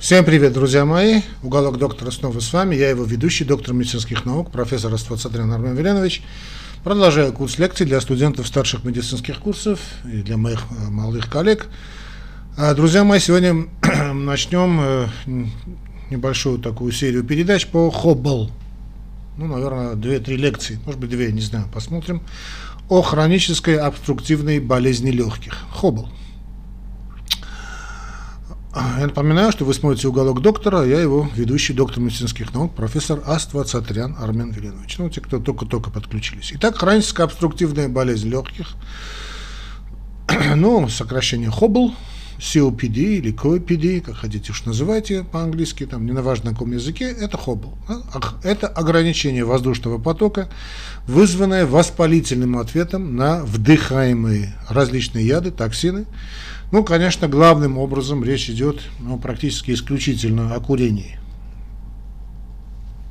Всем привет, друзья мои. Уголок доктора снова с вами. Я его ведущий, доктор медицинских наук, профессор Аствацатрян Армен Веленович. Продолжаю курс лекций для студентов старших медицинских курсов и для моих э, молодых коллег. А, друзья мои, сегодня начнем э, небольшую такую серию передач по Хоббл. Ну, наверное, две-три лекции, может быть, две, не знаю, посмотрим. О хронической обструктивной болезни легких. Хоббл. Я напоминаю, что вы смотрите «Уголок доктора», я его ведущий доктор медицинских наук, профессор Аства Цатрян Армен Веленович. Ну, те, кто только-только подключились. Итак, хроническая обструктивная болезнь легких, ну, сокращение ХОБЛ, COPD или COPD, как хотите уж называйте по-английски, там, не на важном каком языке, это ХОБЛ. Это ограничение воздушного потока, вызванное воспалительным ответом на вдыхаемые различные яды, токсины, ну, конечно, главным образом речь идет ну, практически исключительно о курении.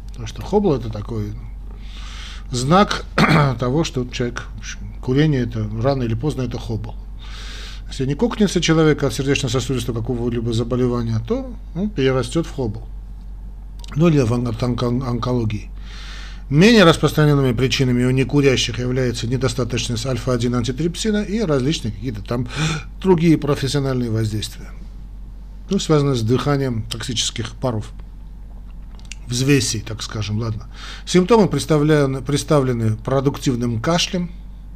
Потому что хобл это такой знак того, что человек, курение это рано или поздно это хобл. Если не кокнется человек от сердечно-сосудистого какого-либо заболевания, то ну, перерастет в хобл. Ну или в онкологии. Менее распространенными причинами у некурящих является недостаточность альфа-1 антитрипсина и различные какие-то там другие профессиональные воздействия, ну, связанные с дыханием токсических паров, взвесей, так скажем, ладно. Симптомы представлены, представлены продуктивным кашлем,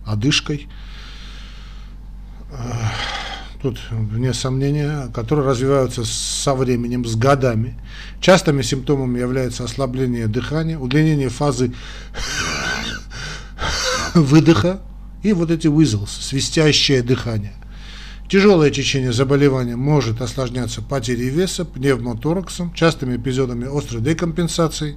одышкой, тут вне сомнения, которые развиваются со временем, с годами. Частыми симптомами является ослабление дыхания, удлинение фазы выдоха и вот эти whistles, свистящее дыхание. Тяжелое течение заболевания может осложняться потерей веса, пневмотораксом, частыми эпизодами острой декомпенсации,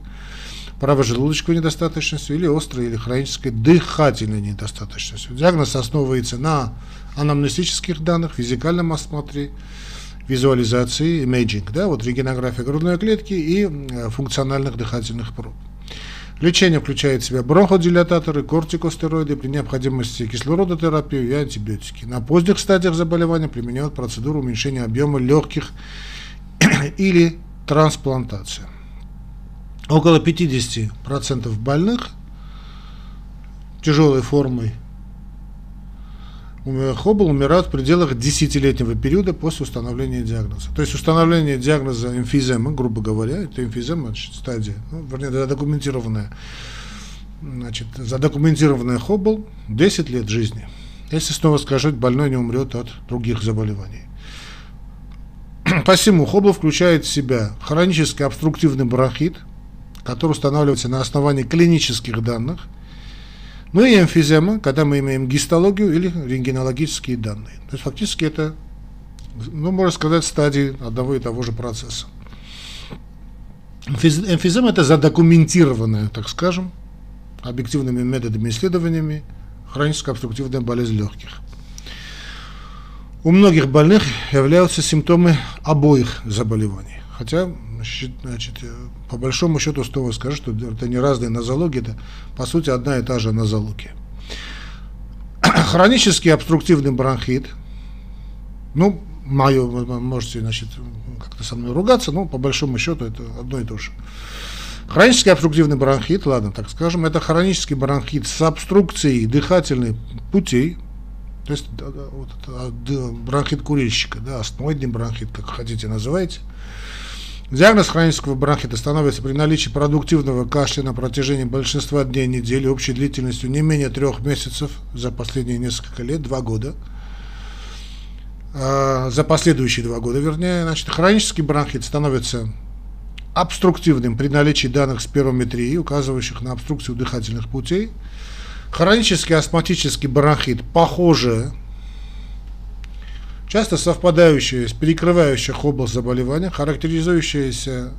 правожелудочковой недостаточностью или острой или хронической дыхательной недостаточностью. Диагноз основывается на анамнестических данных, физикальном осмотре, визуализации, имейджинг, да, вот рентгенография грудной клетки и функциональных дыхательных проб. Лечение включает в себя бронходилататоры, кортикостероиды, при необходимости кислородотерапию и антибиотики. На поздних стадиях заболевания применяют процедуру уменьшения объема легких или трансплантация. Около 50% больных тяжелой формой Хоббл умирают в пределах десятилетнего периода после установления диагноза. То есть установление диагноза эмфиземы, грубо говоря, это эмфизема, значит, стадия, ну, вернее, задокументированная, значит, задокументированная Хоббл 10 лет жизни. Если снова скажет, больной не умрет от других заболеваний. Посему Хоббл включает в себя хронический обструктивный бронхит, который устанавливается на основании клинических данных – ну и эмфизема, когда мы имеем гистологию или рентгенологические данные. То есть фактически это, ну, можно сказать, стадии одного и того же процесса. Эмфизема – это задокументированная, так скажем, объективными методами исследованиями хроническая обструктивная болезнь легких. У многих больных являются симптомы обоих заболеваний. Хотя значит, э, по большому счету снова скажу, что это не разные нозологии, это по сути одна и та же нозология. Хронический обструктивный бронхит, ну, мое, вы можете, значит, как-то со мной ругаться, но по большому счету это одно и то же. Хронический обструктивный бронхит, ладно, так скажем, это хронический бронхит с обструкцией дыхательных путей, то есть вот, бронхит курильщика, да, астмоидный бронхит, как хотите называйте, Диагноз хронического бронхита становится при наличии продуктивного кашля на протяжении большинства дней недели общей длительностью не менее трех месяцев за последние несколько лет, два года. А, за последующие два года, вернее, значит, хронический бронхит становится обструктивным при наличии данных спирометрии, указывающих на обструкцию дыхательных путей. Хронический астматический бронхит похоже часто совпадающие с перекрывающих область заболевания, характеризующиеся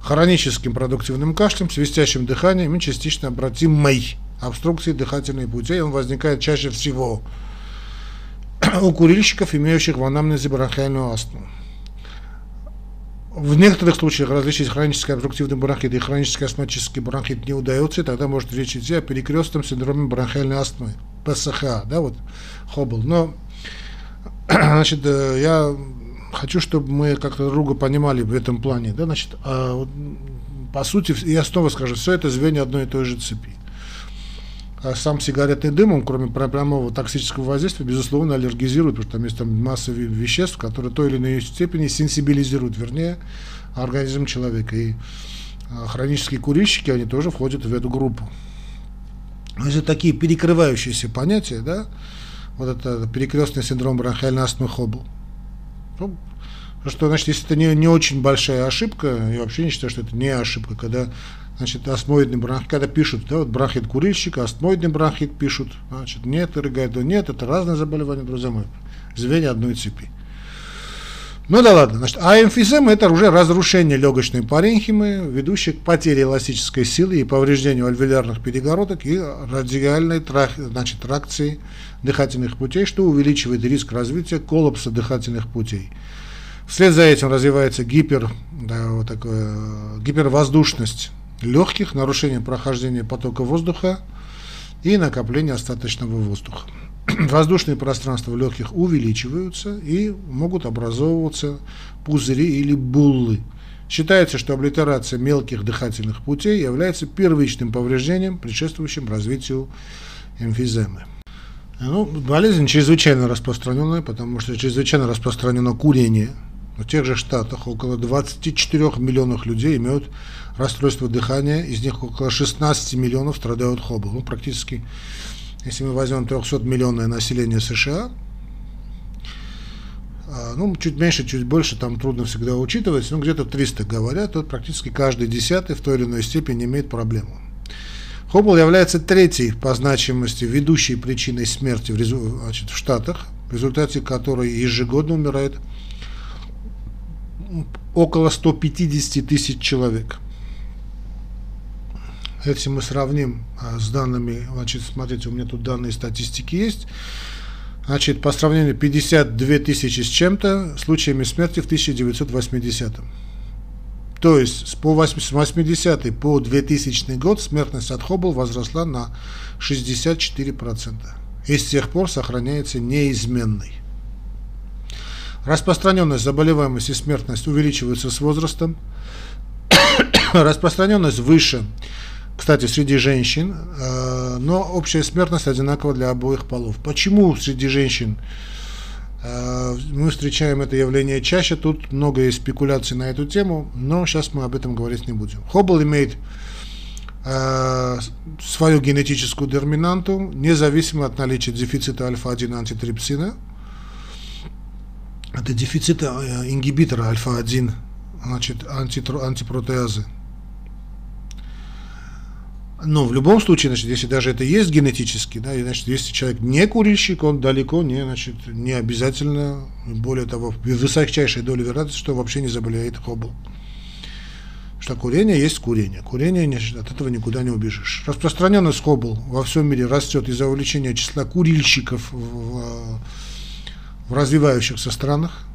хроническим продуктивным кашлем, свистящим дыханием и частично обратимой обструкцией дыхательных путей. Он возникает чаще всего у курильщиков, имеющих в анамнезе бронхиальную астму. В некоторых случаях различить хронический обструктивный бронхит и хронический астматический бронхит не удается, и тогда может речь идти о перекрестном синдроме бронхиальной астмы, ПСХ, да, вот Хоббл. Но Значит, э, я хочу, чтобы мы как-то друга понимали в этом плане. Да, значит, а, по сути, я снова скажу, все это звенья одной и той же цепи. А сам сигаретный дым, он кроме прямого токсического воздействия, безусловно, аллергизирует, потому что там есть там масса веществ, которые той или иной степени сенсибилизируют, вернее, организм человека. И а, хронические курильщики, они тоже входят в эту группу. Это такие перекрывающиеся понятия, да, вот это перекрестный синдром бронхиальной астмы Хоббл. Ну, что, значит, если это не, не очень большая ошибка, я вообще не считаю, что это не ошибка, когда, значит, астмоидный бронхит, когда пишут, да, вот бронхит курильщика, астмоидный бронхит пишут, значит, нет, ирригайдо, нет, это разные заболевания, друзья мои, звенья одной цепи. Ну да ладно, значит, а эмфизема это уже разрушение легочной паренхимы, ведущее к потере эластической силы и повреждению альвеолярных перегородок и радиальной трах, значит, тракции дыхательных путей, что увеличивает риск развития коллапса дыхательных путей. Вслед за этим развивается гипер, да, вот такое, гипервоздушность легких, нарушение прохождения потока воздуха и накопление остаточного воздуха. Воздушные пространства легких увеличиваются и могут образовываться пузыри или буллы. Считается, что облитерация мелких дыхательных путей является первичным повреждением, предшествующим развитию эмфиземы. Ну, болезнь чрезвычайно распространенная, потому что чрезвычайно распространено курение – в тех же Штатах около 24 миллионов людей имеют расстройство дыхания, из них около 16 миллионов страдают хобл. Ну, практически, если мы возьмем 300 миллионное население США, а, ну, чуть меньше, чуть больше, там трудно всегда учитывать, но где-то 300 говорят, то практически каждый десятый в той или иной степени имеет проблему. Хоббл является третьей по значимости ведущей причиной смерти в, значит, в Штатах, в результате которой ежегодно умирает около 150 тысяч человек. Если мы сравним а, с данными, значит, смотрите, у меня тут данные статистики есть, значит, по сравнению 52 тысячи с чем-то случаями смерти в 1980 -м. То есть с по 80 по 2000 год смертность от Хоббл возросла на 64%. И с тех пор сохраняется неизменной. Распространенность заболеваемость и смертность увеличиваются с возрастом. Распространенность выше, кстати, среди женщин, э, но общая смертность одинакова для обоих полов. Почему среди женщин э, мы встречаем это явление чаще? Тут много есть спекуляций на эту тему, но сейчас мы об этом говорить не будем. Хоббл имеет э, свою генетическую дерминанту, независимо от наличия дефицита альфа-1 антитрипсина – это дефицит э, ингибитора альфа-1, значит, антипротеазы. Но в любом случае, значит, если даже это есть генетически, да, и, значит, если человек не курильщик, он далеко не, значит, не обязательно, более того, высочайшая доля вероятности, что вообще не заболеет хоббл. Что курение есть курение. Курение, значит, от этого никуда не убежишь. Распространенность хоббл во всем мире растет из-за увеличения числа курильщиков в, в развивающихся странах.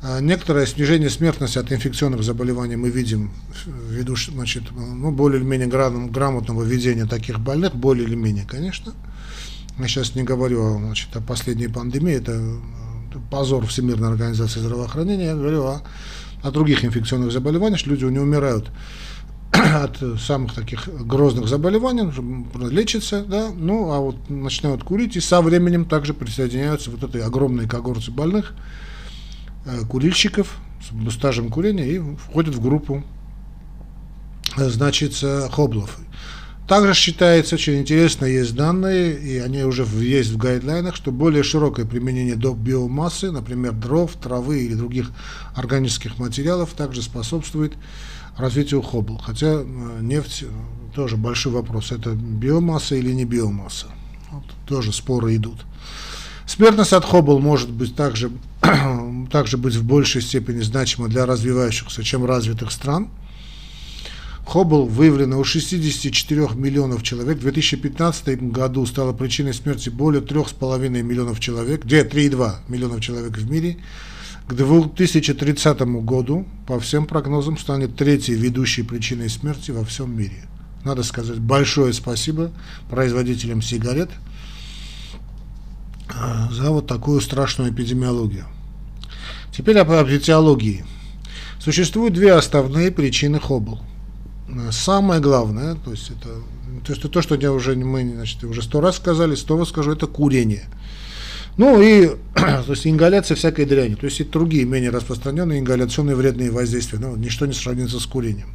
А некоторое снижение смертности от инфекционных заболеваний мы видим ввиду значит, ну, более или менее грамотного ведения таких больных, более или менее, конечно. Я сейчас не говорю значит, о последней пандемии, это позор Всемирной организации здравоохранения, я говорю о, о других инфекционных заболеваниях, что люди не умирают от самых таких грозных заболеваний, лечится, да, ну, а вот начинают курить, и со временем также присоединяются вот этой огромной когорте больных, э, курильщиков с стажем курения и входят в группу, э, значит, хоблов. Также считается, очень интересно, есть данные, и они уже есть в гайдлайнах, что более широкое применение до биомассы, например, дров, травы или других органических материалов, также способствует развитию Хоббл. Хотя э, нефть э, тоже большой вопрос. Это биомасса или не биомасса? Вот, тоже споры идут. Смертность от Хоббл может быть также, также быть в большей степени значима для развивающихся, чем развитых стран. Хоббл выявлено у 64 миллионов человек. В 2015 году стала причиной смерти более 3,5 миллионов человек, где 3,2 миллионов человек в мире. К 2030 году, по всем прогнозам, станет третьей ведущей причиной смерти во всем мире. Надо сказать большое спасибо производителям сигарет а, за вот такую страшную эпидемиологию. Теперь об, об этиологии. Существуют две основные причины хоббл. Самое главное, то есть это, то, есть то, что я уже, мы значит, уже сто раз сказали, сто раз скажу, это курение. Ну и то есть ингаляция всякой дряни, то есть и другие менее распространенные ингаляционные вредные воздействия, но ничто не сравнится с курением.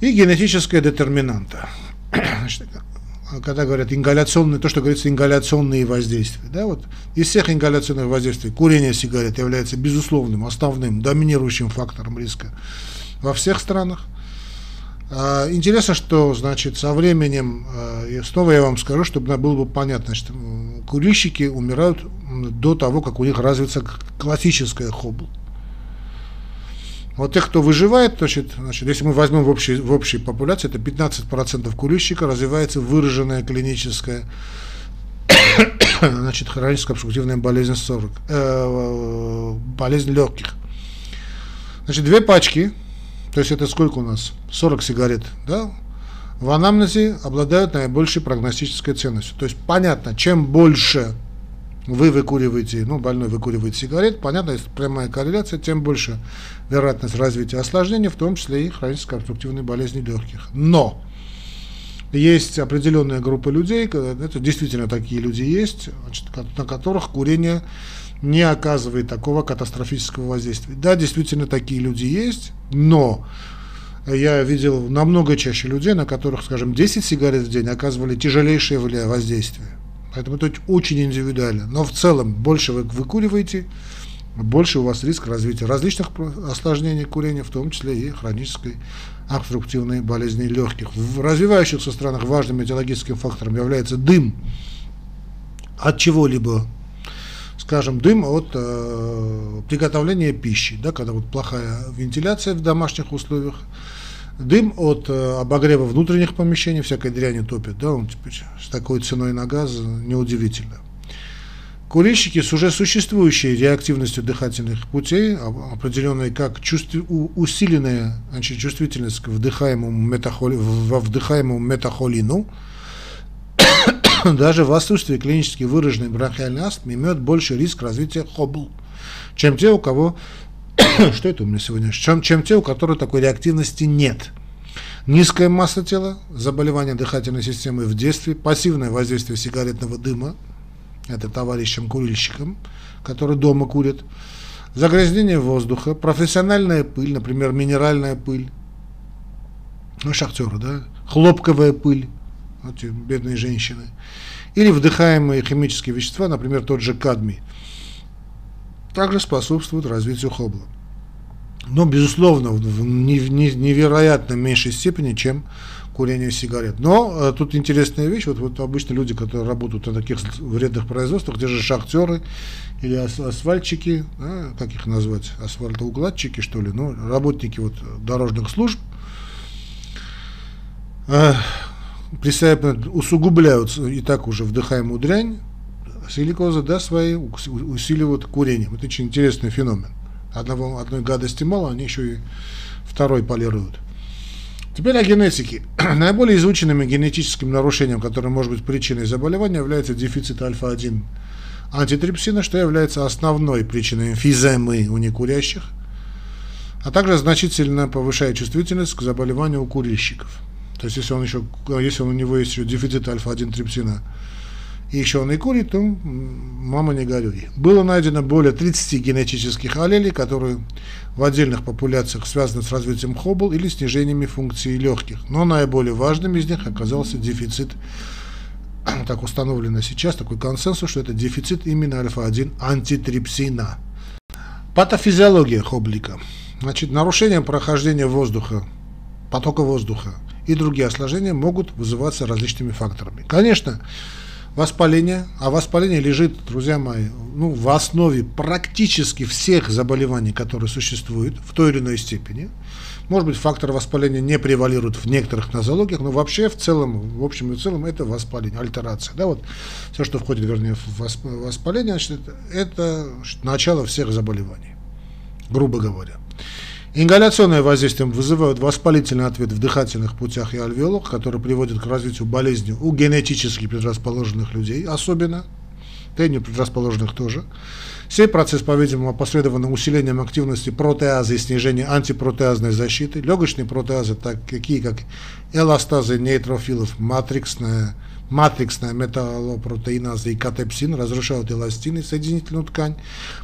И генетическая детерминанта. Значит, когда говорят ингаляционные, то, что говорится ингаляционные воздействия. Да, вот из всех ингаляционных воздействий курение сигарет является безусловным, основным, доминирующим фактором риска во всех странах. А, интересно, что, значит, со временем, а, и снова я вам скажу, чтобы было бы понятно, что курильщики умирают до того, как у них развится классическая хобл. Вот тех, кто выживает, значит, значит, если мы возьмем в общей, в общей популяции, это 15% курильщика развивается выраженная клиническая значит, хроническая обструктивная болезнь 40, э, болезнь легких. Значит, две пачки то есть это сколько у нас? 40 сигарет, да? В анамнезе обладают наибольшей прогностической ценностью. То есть понятно, чем больше вы выкуриваете, ну, больной выкуривает сигарет, понятно, есть прямая корреляция, тем больше вероятность развития осложнений, в том числе и хронической обструктивной болезни легких. Но есть определенная группа людей, это действительно такие люди есть, значит, на которых курение не оказывает такого катастрофического воздействия. Да, действительно, такие люди есть, но я видел намного чаще людей, на которых, скажем, 10 сигарет в день оказывали тяжелейшее воздействие. Поэтому это очень индивидуально. Но в целом, больше вы выкуриваете, больше у вас риск развития различных осложнений курения, в том числе и хронической обструктивной болезни легких. В развивающихся странах важным этиологическим фактором является дым от чего-либо скажем, дым от э, приготовления пищи, да, когда вот плохая вентиляция в домашних условиях, дым от э, обогрева внутренних помещений, всякой дряни топит, да, он теперь с такой ценой на газ неудивительно. Курильщики с уже существующей реактивностью дыхательных путей, определенной как чувств... усиленная значит, чувствительность к вдыхаемому, метахоли... во вдыхаемому метахолину, даже в отсутствии клинически выраженной бронхиальной астмы имеют больше риск развития хобл, чем те, у кого, что это у меня сегодня, чем, чем те, у которых такой реактивности нет. Низкая масса тела, заболевания дыхательной системы в детстве, пассивное воздействие сигаретного дыма, это товарищам-курильщикам, которые дома курят, загрязнение воздуха, профессиональная пыль, например, минеральная пыль, ну, шахтеры, да, хлопковая пыль, эти бедные женщины, или вдыхаемые химические вещества, например, тот же кадмий, также способствуют развитию хобла. Но, безусловно, в невероятно меньшей степени, чем курение сигарет. Но э, тут интересная вещь, вот, вот обычно люди, которые работают на таких вредных производствах, где же шахтеры или ас асфальтчики, да, как их назвать, асфальтоукладчики, что ли, ну, работники вот дорожных служб, э, усугубляют и так уже вдыхаемую дрянь, силикоза, да, свои усиливают курением. Это очень интересный феномен. Одного, одной гадости мало, они еще и второй полируют. Теперь о генетике. Наиболее изученным генетическим нарушением, которое может быть причиной заболевания, является дефицит альфа-1 антитрипсина, что является основной причиной эмфиземы у некурящих, а также значительно повышает чувствительность к заболеванию у курильщиков. То есть, если он еще, если у него есть еще дефицит альфа-1 трипсина, и еще он и курит, то мама не горюй. Было найдено более 30 генетических аллелей, которые в отдельных популяциях связаны с развитием хоббл или снижениями функции легких. Но наиболее важным из них оказался дефицит, так установлено сейчас, такой консенсус, что это дефицит именно альфа-1 антитрипсина. Патофизиология хоблика. Значит, нарушение прохождения воздуха, потока воздуха и другие осложнения могут вызываться различными факторами. Конечно, воспаление, а воспаление лежит, друзья мои, ну, в основе практически всех заболеваний, которые существуют в той или иной степени. Может быть, фактор воспаления не превалирует в некоторых нозологиях, но вообще в целом, в общем и целом, это воспаление, альтерация. Да, вот все, что входит, вернее, в воспаление, значит, это начало всех заболеваний, грубо говоря. Ингаляционное воздействие вызывает воспалительный ответ в дыхательных путях и альвеолах, который приводит к развитию болезни у генетически предрасположенных людей особенно. да и непредрасположенных тоже. Сей процесс, по-видимому, опосредован усилением активности протеазы и снижением антипротеазной защиты. Легочные протеазы, так, такие как эластазы нейтрофилов, матриксная, матриксная металлопротеиназа и катепсин разрушают эластин и соединительную ткань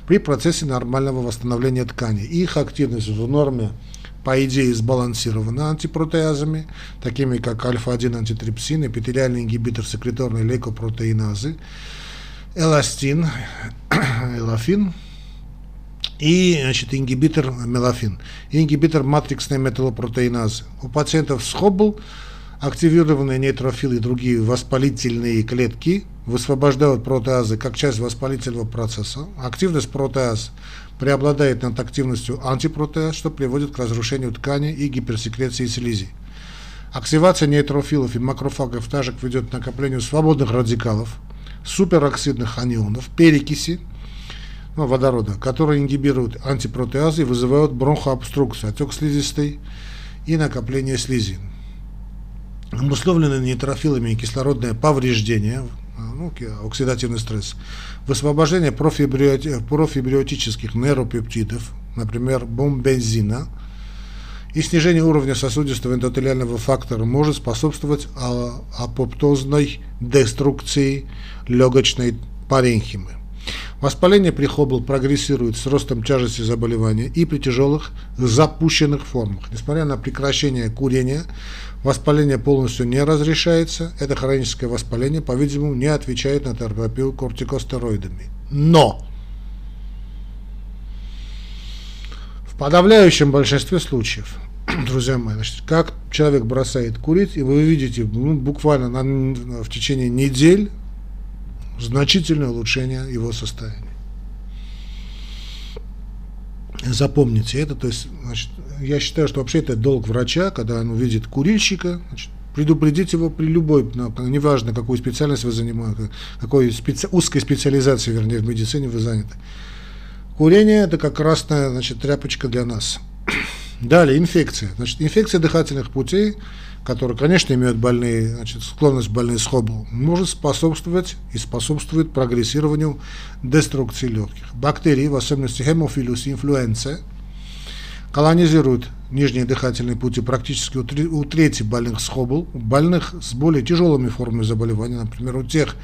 при процессе нормального восстановления ткани. Их активность в норме по идее сбалансирована антипротеазами, такими как альфа-1 антитрипсин, эпителиальный ингибитор секреторной лейкопротеиназы, эластин, элафин и значит, ингибитор мелафин, и ингибитор матриксной металлопротеиназы. У пациентов с Хоббл активированные нейтрофилы и другие воспалительные клетки высвобождают протеазы как часть воспалительного процесса. Активность протеаз преобладает над активностью антипротеаз, что приводит к разрушению ткани и гиперсекреции слизи. Активация нейтрофилов и макрофагов также ведет к накоплению свободных радикалов, супероксидных анионов, перекиси, ну, водорода, которые ингибируют антипротеазы и вызывают бронхообструкцию, отек слизистой и накопление слизи. Обусловленные нейтрофилами кислородное повреждение, ну, оксидативный стресс, высвобождение профибриоти профибриотических нейропептидов, например, бомбензина, и снижение уровня сосудистого эндотелиального фактора может способствовать а, апоптозной деструкции легочной паренхимы. Воспаление при хобл прогрессирует с ростом тяжести заболевания и при тяжелых запущенных формах. Несмотря на прекращение курения, воспаление полностью не разрешается. Это хроническое воспаление, по-видимому, не отвечает на терапию кортикостероидами. Но в подавляющем большинстве случаев, друзья мои, значит, как человек бросает курить, и вы видите ну, буквально на, в течение недель значительное улучшение его состояния. Запомните это, то есть, значит, я считаю, что вообще это долг врача, когда он увидит курильщика, значит, предупредить его при любой, неважно, какую специальность вы занимаете, какой специ, узкой специализации, вернее, в медицине вы заняты. Курение – это как красная значит, тряпочка для нас. Далее, инфекция. Значит, инфекция дыхательных путей – которые, конечно, имеют больные, значит, склонность больные с хоббл, может способствовать и способствует прогрессированию деструкции легких. Бактерии, в особенности хемофилус инфлюенция, колонизируют нижние дыхательные пути практически у трети больных с хоббл, больных с более тяжелыми формами заболевания, например, у тех,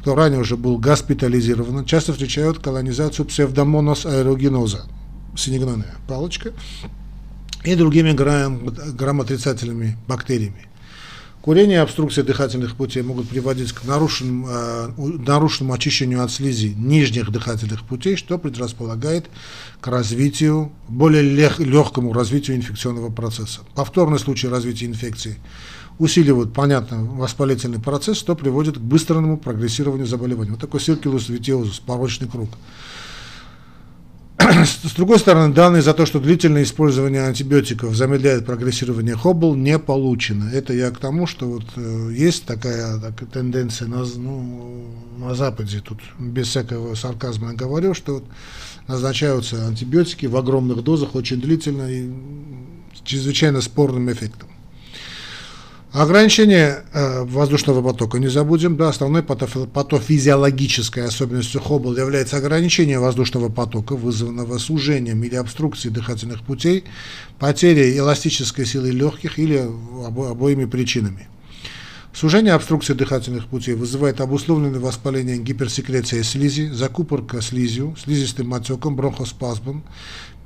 кто ранее уже был госпитализирован, часто встречают колонизацию псевдомонос аэрогеноза, синегнойная палочка, и другими грамотрицательными бактериями. Курение и обструкция дыхательных путей могут приводить к нарушенному, э, нарушенному очищению от слизи нижних дыхательных путей, что предрасполагает к развитию, более лег, легкому развитию инфекционного процесса. Повторный случай развития инфекции усиливают, понятно, воспалительный процесс, что приводит к быстрому прогрессированию заболевания. Вот такой circulus vitiosus, порочный круг. С другой стороны, данные за то, что длительное использование антибиотиков замедляет прогрессирование Хоббл, не получено. Это я к тому, что вот э, есть такая так, тенденция на, ну, на Западе, тут без всякого сарказма я говорю, что вот назначаются антибиотики в огромных дозах очень длительно и чрезвычайно спорным эффектом. Ограничение э, воздушного потока не забудем. Да, основной патофизиологической особенностью Хоббл является ограничение воздушного потока, вызванного сужением или обструкцией дыхательных путей, потерей эластической силы легких или обо обоими причинами. Сужение обструкции дыхательных путей вызывает обусловленное воспаление гиперсекреции слизи, закупорка слизью, слизистым отеком, бронхоспазмом,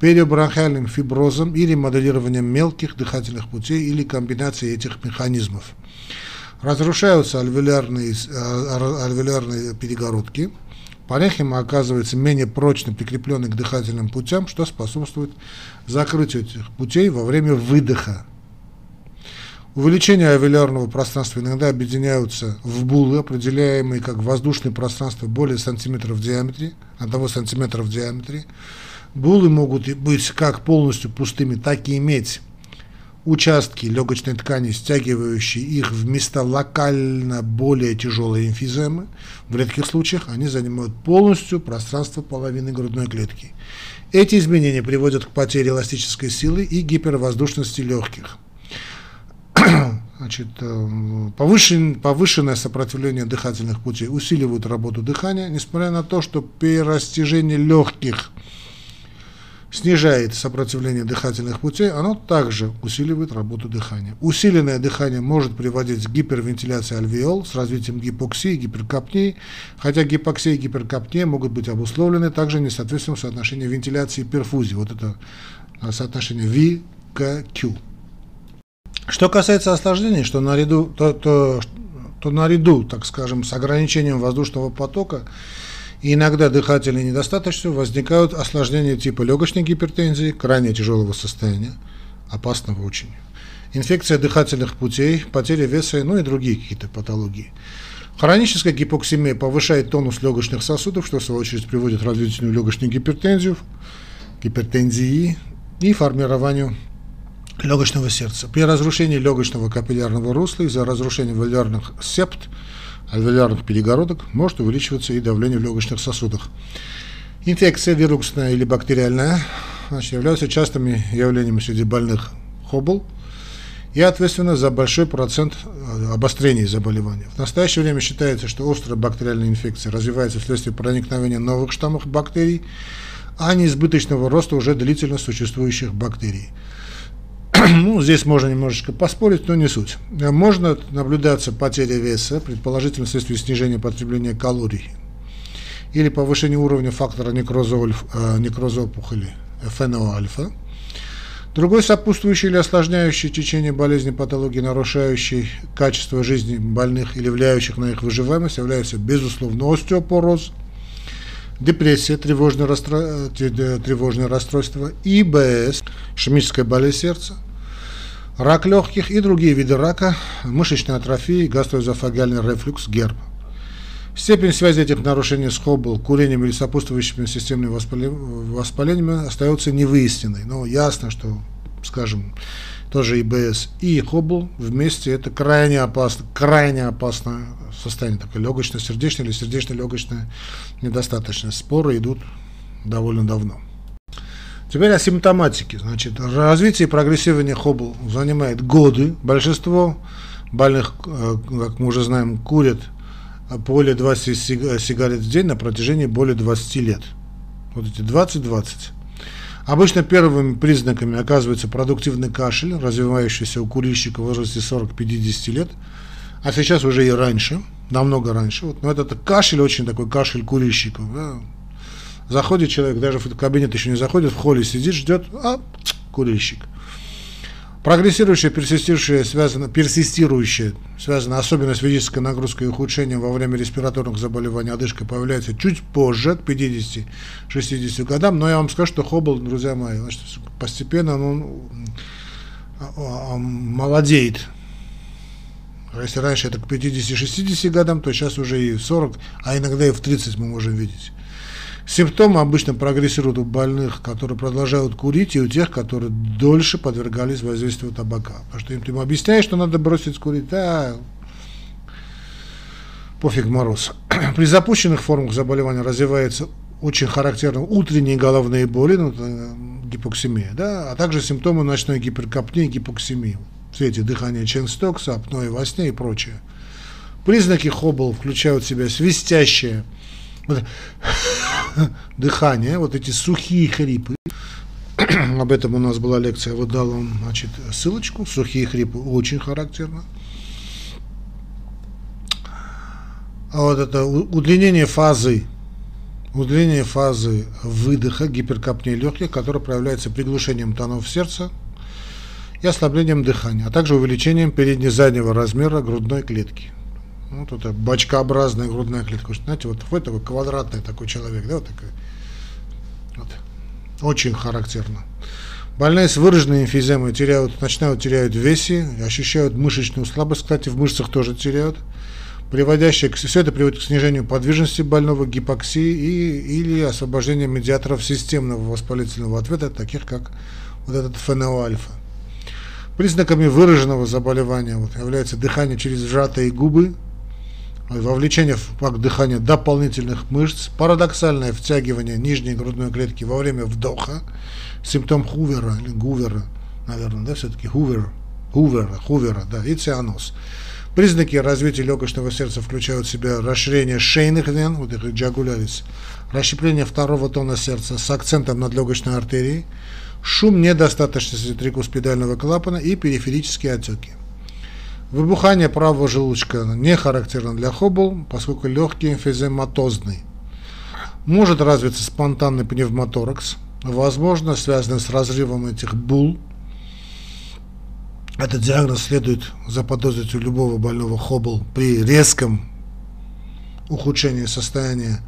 периобронхиальным фиброзом или моделированием мелких дыхательных путей или комбинацией этих механизмов. Разрушаются альвеолярные, э, альвеолярные перегородки, паренхима оказывается менее прочно прикрепленной к дыхательным путям, что способствует закрытию этих путей во время выдоха. Увеличение альвеолярного пространства иногда объединяются в булы, определяемые как воздушное пространство более сантиметров в диаметре, 1 сантиметра в диаметре, Булы могут быть как полностью пустыми, так и иметь участки легочной ткани, стягивающие их в места локально более тяжелой эмфиземы. В редких случаях они занимают полностью пространство половины грудной клетки. Эти изменения приводят к потере эластической силы и гипервоздушности легких. Значит, э, повышен, повышенное сопротивление дыхательных путей усиливает работу дыхания, несмотря на то, что перерастяжение легких снижает сопротивление дыхательных путей, оно также усиливает работу дыхания. Усиленное дыхание может приводить к гипервентиляции альвеол с развитием гипоксии и гиперкапнии, хотя гипоксия и гиперкапния могут быть обусловлены также несоответствием соотношения вентиляции и перфузии. Вот это соотношение V к Q. Что касается осложнений, что наряду, то, то, то наряду, так скажем, с ограничением воздушного потока и иногда дыхательной недостаточностью возникают осложнения типа легочной гипертензии, крайне тяжелого состояния, опасного очень, инфекция дыхательных путей, потеря веса, ну и другие какие-то патологии. Хроническая гипоксимия повышает тонус легочных сосудов, что в свою очередь приводит к развитию легочной гипертензии, гипертензии и формированию легочного сердца. При разрушении легочного капиллярного русла из-за разрушения валярных септ, альвеолярных перегородок может увеличиваться и давление в легочных сосудах. Инфекция вирусная или бактериальная значит, являются частыми явлениями среди больных хобл и ответственна за большой процент э, обострений заболевания. В настоящее время считается, что острая бактериальная инфекция развивается вследствие проникновения новых штаммов бактерий, а не избыточного роста уже длительно существующих бактерий. ну, здесь можно немножечко поспорить, но не суть. Можно наблюдаться потеря веса, предположительно вследствие снижения потребления калорий или повышения уровня фактора некроза, э, некроза опухоли ФНО-альфа. Другой сопутствующий или осложняющий течение болезни патологии, нарушающий качество жизни больных или влияющих на их выживаемость, является, безусловно, остеопороз, депрессия, тревожное, расстрой... Э, тревожное расстройство, ИБС, ишемическая болезнь сердца, рак легких и другие виды рака, мышечная атрофия, гастроэзофагиальный рефлюкс, герб. Степень связи этих нарушений с хоббл, курением или сопутствующими системными воспалениями остается невыясненной. Но ясно, что, скажем, тоже ИБС и хоббл вместе это крайне опасно, крайне опасное состояние, такое легочно-сердечное или сердечно-легочная недостаточность. Споры идут довольно давно. Теперь о симптоматике. Значит, развитие и прогрессирование хоббл занимает годы. Большинство больных, э, как мы уже знаем, курят более 20 сигарет в день на протяжении более 20 лет. Вот эти 20-20. Обычно первыми признаками оказывается продуктивный кашель, развивающийся у курильщика в возрасте 40-50 лет, а сейчас уже и раньше, намного раньше. Вот, но этот кашель очень такой кашель курильщиков. Да, Заходит человек, даже в кабинет еще не заходит, в холле сидит, ждет, а курильщик. Прогрессирующая, персистирующая, связана, персистирующая, связана особенно с физической нагрузкой и ухудшением во время респираторных заболеваний, одышка появляется чуть позже, к 50-60 годам, но я вам скажу, что Хоббл, друзья мои, значит, постепенно он а, а, молодеет. Если раньше это к 50-60 годам, то сейчас уже и в 40, а иногда и в 30 мы можем видеть. Симптомы обычно прогрессируют у больных, которые продолжают курить, и у тех, которые дольше подвергались воздействию табака. Потому что им, ты им объясняешь, что надо бросить курить, да, пофиг мороз. При запущенных формах заболевания развивается очень характерно утренние головные боли, ну, гипоксимия, да, а также симптомы ночной гиперкапнии и гипоксимии. Все эти дыхание ченстокса, апноэ во сне и прочее. Признаки Хоббл включают в себя свистящее дыхание, вот эти сухие хрипы. Об этом у нас была лекция, я вот дал вам значит, ссылочку. Сухие хрипы очень характерно. А вот это удлинение фазы, удлинение фазы выдоха, гиперкапнии легких, которое проявляется приглушением тонов сердца и ослаблением дыхания, а также увеличением передне-заднего размера грудной клетки. Вот это бочкообразная грудная клетка. Знаете, вот, вот такой квадратный такой человек, да, вот такой. Вот. Очень характерно. Больные с выраженной эмфиземой теряют, начинают теряют в ощущают мышечную слабость, кстати, в мышцах тоже теряют, приводящее к, все это приводит к снижению подвижности больного, гипоксии и, или освобождению медиаторов системного воспалительного ответа, таких как вот этот ФНО-альфа. Признаками выраженного заболевания вот, является дыхание через сжатые губы, вовлечение в пак дыхания дополнительных мышц, парадоксальное втягивание нижней грудной клетки во время вдоха, симптом Хувера или Гувера, наверное, да, все-таки Хувер, Хувера, Хувера, да, и цианоз. Признаки развития легочного сердца включают в себя расширение шейных вен, вот их джагулярис, расщепление второго тона сердца с акцентом над легочной артерией, шум недостаточности трикуспидального клапана и периферические отеки. Выбухание правого желудочка не характерно для хоббл, поскольку легкий эмфизематозный. Может развиться спонтанный пневмоторакс, возможно связанный с разрывом этих бул. Этот диагноз следует заподозрить у любого больного хоббл при резком ухудшении состояния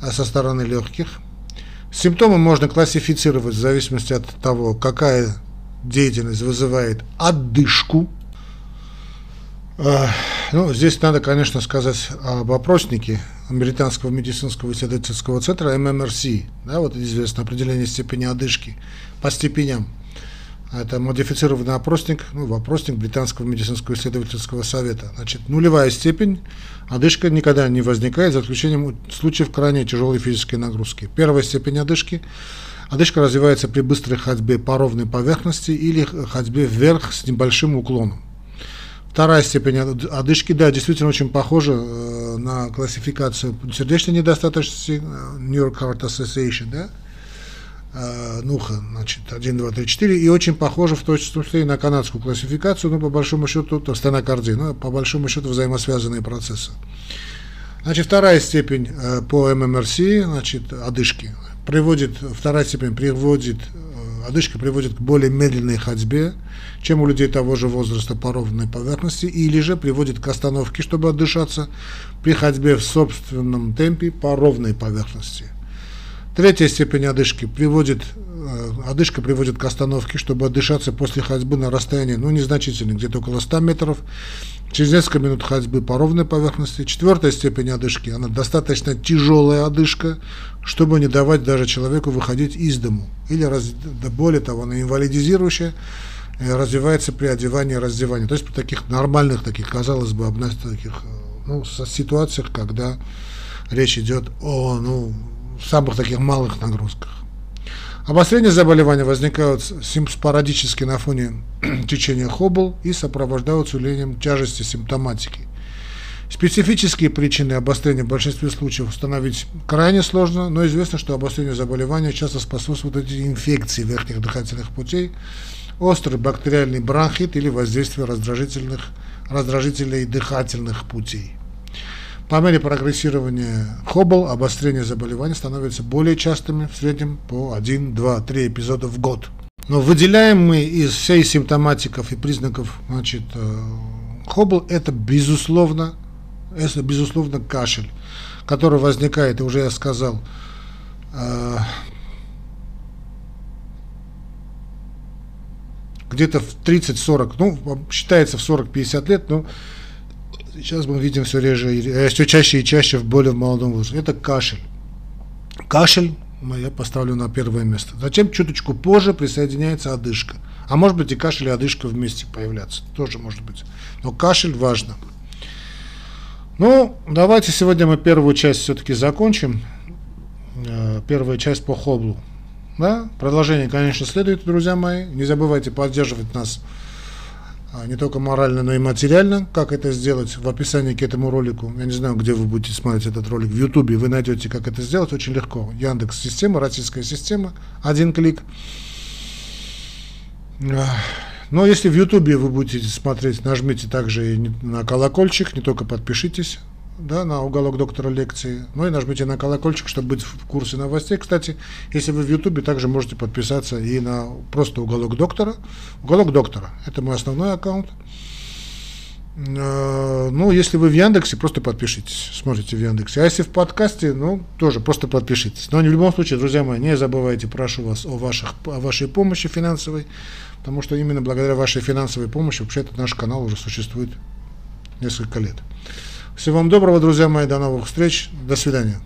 а, со стороны легких. Симптомы можно классифицировать в зависимости от того, какая деятельность вызывает отдышку, ну, здесь надо, конечно, сказать об опроснике Американского медицинского исследовательского центра ММРС. Да, вот известно определение степени одышки по степеням. Это модифицированный опросник, ну, опросник Британского медицинского исследовательского совета. Значит, нулевая степень, одышка никогда не возникает, за исключением случаев крайне тяжелой физической нагрузки. Первая степень одышки. Одышка развивается при быстрой ходьбе по ровной поверхности или ходьбе вверх с небольшим уклоном. Вторая степень одышки, да, действительно очень похожа э, на классификацию сердечной недостаточности, э, New York Heart Association, да, э, НУХА, значит, 1, 2, 3, 4, и очень похожа в том числе и на канадскую классификацию, но по большому счету, то стенокардии, но по большому счету взаимосвязанные процессы. Значит, вторая степень по ММРС, значит, одышки, приводит, вторая степень приводит Одышка приводит к более медленной ходьбе, чем у людей того же возраста по ровной поверхности, или же приводит к остановке, чтобы отдышаться, при ходьбе в собственном темпе по ровной поверхности. Третья степень одышки приводит, э, одышка приводит к остановке, чтобы отдышаться после ходьбы на расстоянии, ну, незначительном, где-то около 100 метров, через несколько минут ходьбы по ровной поверхности. Четвертая степень одышки, она достаточно тяжелая одышка, чтобы не давать даже человеку выходить из дому. Или, раз, более того, она инвалидизирующая, э, развивается при одевании и раздевании. То есть при таких нормальных, таких, казалось бы, таких, э, ну, ситуациях, когда речь идет о ну, самых таких малых нагрузках. Обострение заболевания возникают спорадически на фоне течения Хоббл и сопровождаются усилением тяжести симптоматики. Специфические причины обострения в большинстве случаев установить крайне сложно, но известно, что обострению заболевания часто способствуют эти инфекции верхних дыхательных путей, острый бактериальный бронхит или воздействие раздражительных, раздражителей дыхательных путей. По мере прогрессирования Хоббл обострение заболеваний становится более частыми, в среднем по 1, 2, 3 эпизода в год. Но выделяем мы из всей симптоматиков и признаков значит, Хоббл это безусловно, это безусловно кашель, который возникает, и уже я сказал, э, где-то в 30-40, ну, считается в 40-50 лет, но сейчас мы видим все реже, э, все чаще и чаще в более молодом возрасте. Это кашель. Кашель я поставлю на первое место. Затем чуточку позже присоединяется одышка. А может быть и кашель и одышка вместе появляться. Тоже может быть. Но кашель важно. Ну, давайте сегодня мы первую часть все-таки закончим. Э, первая часть по хоблу. Да? Продолжение, конечно, следует, друзья мои. Не забывайте поддерживать нас не только морально, но и материально. Как это сделать в описании к этому ролику. Я не знаю, где вы будете смотреть этот ролик. В Ютубе вы найдете, как это сделать. Очень легко. Яндекс система, российская система. Один клик. Но если в Ютубе вы будете смотреть, нажмите также на колокольчик, не только подпишитесь да, на уголок доктора лекции. Ну и нажмите на колокольчик, чтобы быть в курсе новостей. Кстати, если вы в Ютубе, также можете подписаться и на просто уголок доктора. Уголок доктора – это мой основной аккаунт. Э, ну, если вы в Яндексе, просто подпишитесь, смотрите в Яндексе. А если в подкасте, ну, тоже просто подпишитесь. Но в любом случае, друзья мои, не забывайте, прошу вас о, ваших, о вашей помощи финансовой, потому что именно благодаря вашей финансовой помощи вообще этот наш канал уже существует несколько лет. Всего вам доброго, друзья мои, до новых встреч, до свидания.